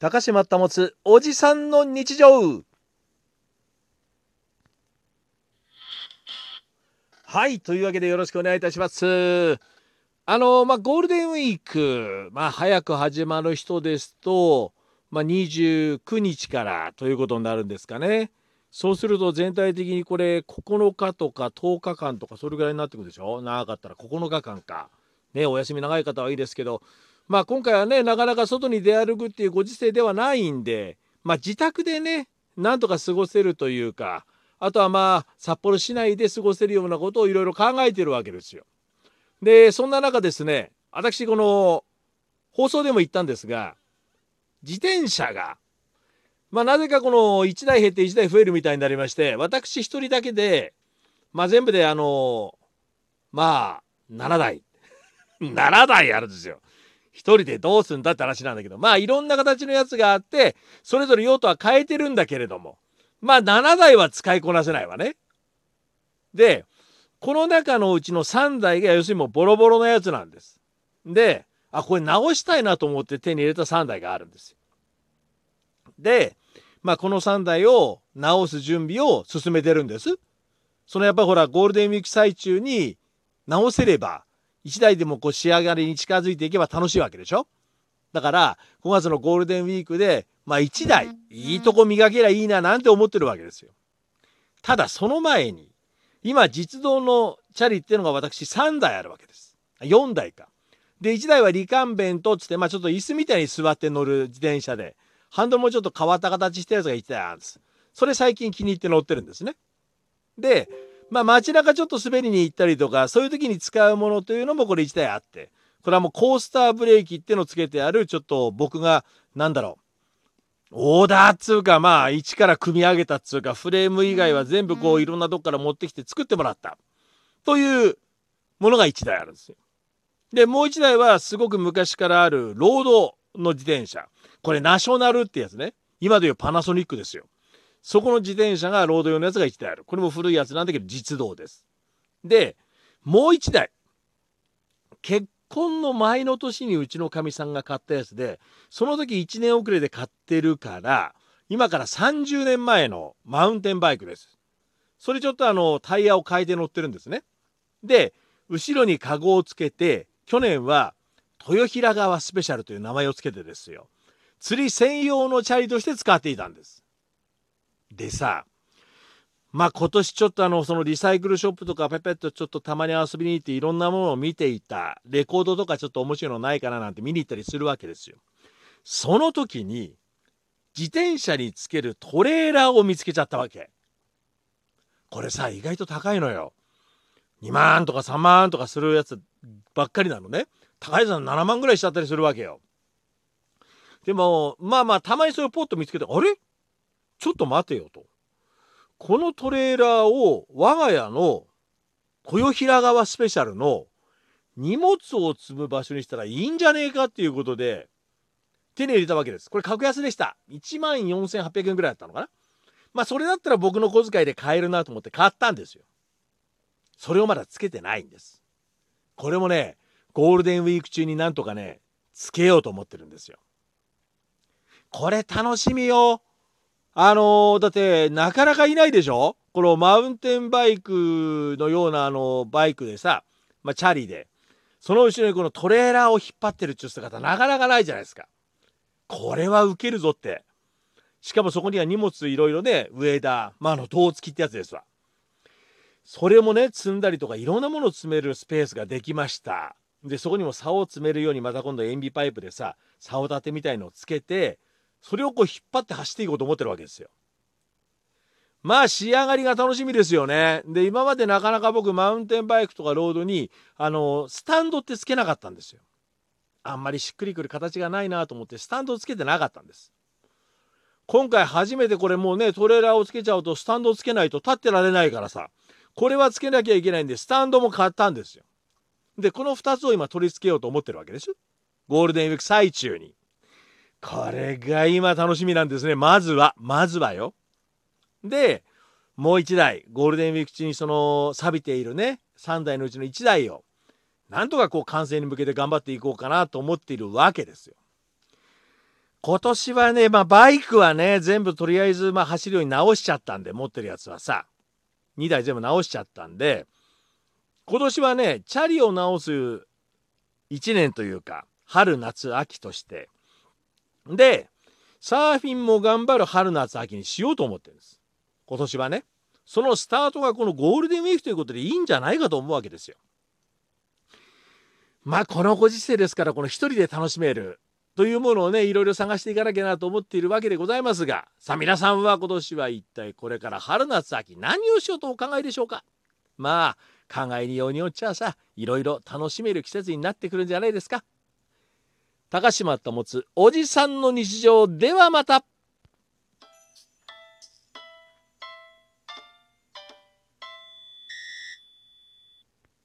高島保つおじさんの日常。はいというわけでよろしくお願いいたします。あのまあゴールデンウィークまあ早く始まる人ですとまあ29日からということになるんですかね。そうすると全体的にこれ9日とか10日間とかそれぐらいになってくるでしょ。長かったら9日間か。ねお休み長い方はいいですけどまあ今回はねなかなか外に出歩くっていうご時世ではないんでまあ自宅でねなんとか過ごせるというかあとはまあ札幌市内で過ごせるようなことをいろいろ考えてるわけですよ。でそんな中ですね私この放送でも言ったんですが自転車がまあなぜかこの1台減って1台増えるみたいになりまして私1人だけでまあ全部であのまあ7台 7台あるんですよ。一人でどうすんだって話なんだけどまあいろんな形のやつがあってそれぞれ用途は変えてるんだけれどもまあ7台は使いこなせないわね。でこの中のうちの3台が要するにもうボロボロのやつなんです。であこれ直したいなと思って手に入れた3台があるんですよ。でまあこの3台を直す準備を進めてるんです。そのやっぱりほらゴールデンウィーク最中に直せれば1台でもこう仕上がりに近づいていけば楽しいわけでしょ？だから5月のゴールデンウィークでまあ1台いいとこ磨けりゃいいななんて思ってるわけですよ。ただその前に今実動のチャリっていうのが私3台あるわけです。4台か。で1台はリカンベントっつってまあちょっと椅子みたいに座って乗る自転車でハンドルもちょっと変わった形したやつが1台あるんです。それ最近気に入って乗ってるんですね。でまあ街中ちょっと滑りに行ったりとかそういう時に使うものというのもこれ1台あってこれはもうコースターブレーキってのをつけてあるちょっと僕が何だろうオーダーっつうかまあ一から組み上げたっつうかフレーム以外は全部こういろんなとこから持ってきて作ってもらったというものが1台あるんですよ。でもう1台はすごく昔からあるロードの自転車これナショナルってやつね今でいうパナソニックですよ。そこの自転車がロード用のやつが1台ある。これも古いやつなんだけど実動です。で、もう1台。結婚の前の年にうちのかみさんが買ったやつで、その時1年遅れで買ってるから、今から30年前のマウンテンバイクです。それちょっとあの、タイヤを変えて乗ってるんですね。で、後ろにカゴをつけて、去年は豊平川スペシャルという名前をつけてですよ。釣り専用のチャリとして使っていたんです。でさまあ今年ちょっとあのそのリサイクルショップとかペペットちょっとたまに遊びに行っていろんなものを見ていたレコードとかちょっと面白いのないかななんて見に行ったりするわけですよ。その時に自転車につけるトレーラーを見つけちゃったわけ。これさ意外と高いのよ。2万とか3万とかするやつばっかりなのね。高いやつは7万ぐらいしちゃったりするわけよ。でもまあまあたまにそれをポッと見つけてあれ？ちょっと待てよと。このトレーラーを我が家の豊平川スペシャルの荷物を積む場所にしたらいいんじゃねえかっていうことで手に入れたわけです。これ格安でした。14,800円ぐらいだったのかな。まあそれだったら僕の小遣いで買えるなと思って買ったんですよ。それをまだつけてないんです。これもね、ゴールデンウィーク中になんとかね、つけようと思ってるんですよ。これ楽しみよ。あのー、だってなかなかいないでしょ？このマウンテンバイクのようなあのバイクでさ、まあ、チャリでその後ろにこのトレーラーを引っ張ってるっていう姿なかなかないじゃないですか。これはウケるぞって。しかもそこには荷物いろいろね上田まああの胴付きってやつですわ。それもね積んだりとかいろんなものを詰めるスペースができました。でそこにも竿を詰めるようにまた今度塩ビパイプでさ竿立てみたいのをつけてそれをこう引っ張って走っていこうと思ってるわけですよ。まあ仕上がりが楽しみですよね。で今までなかなか僕マウンテンバイクとかロードにあのスタンドってつけなかったんですよ。あんまりしっくりくる形がないなと思ってスタンドつけてなかったんです。今回初めてこれもうねトレーラーをつけちゃうとスタンドつけないと立ってられないからさこれはつけなきゃいけないんでスタンドも買ったんですよ。でこの2つを今取り付けようと思ってるわけですゴールデンウィーク最中に。これが今楽しみなんですね。まずは、まずはよ。で、もう1台、ゴールデンウィーク中にその錆びているね、3台のうちの1台を、なんとかこう完成に向けて頑張っていこうかなと思っているわけですよ。今年はね、まあ、バイクはね、全部とりあえず、まあ、走るように直しちゃったんで、持ってるやつはさ、2台全部直しちゃったんで、今年はね、チャリを直す1年というか、春、夏、秋として。で、サーフィンも頑張る春、夏、秋にしようと思ってるんです。今年はね。そのスタートがこのゴールデンウィークということでいいんじゃないかと思うわけですよ。まあこのご時世ですからこの一人で楽しめるというものをねいろいろ探していかなきゃなと思っているわけでございますがさあ皆さんは今年は一体これから春夏秋何をしようとお考えでしょうかまあ考えにようによっちゃさいろいろ楽しめる季節になってくるんじゃないですか高島と持つおじさんの日常ではまた。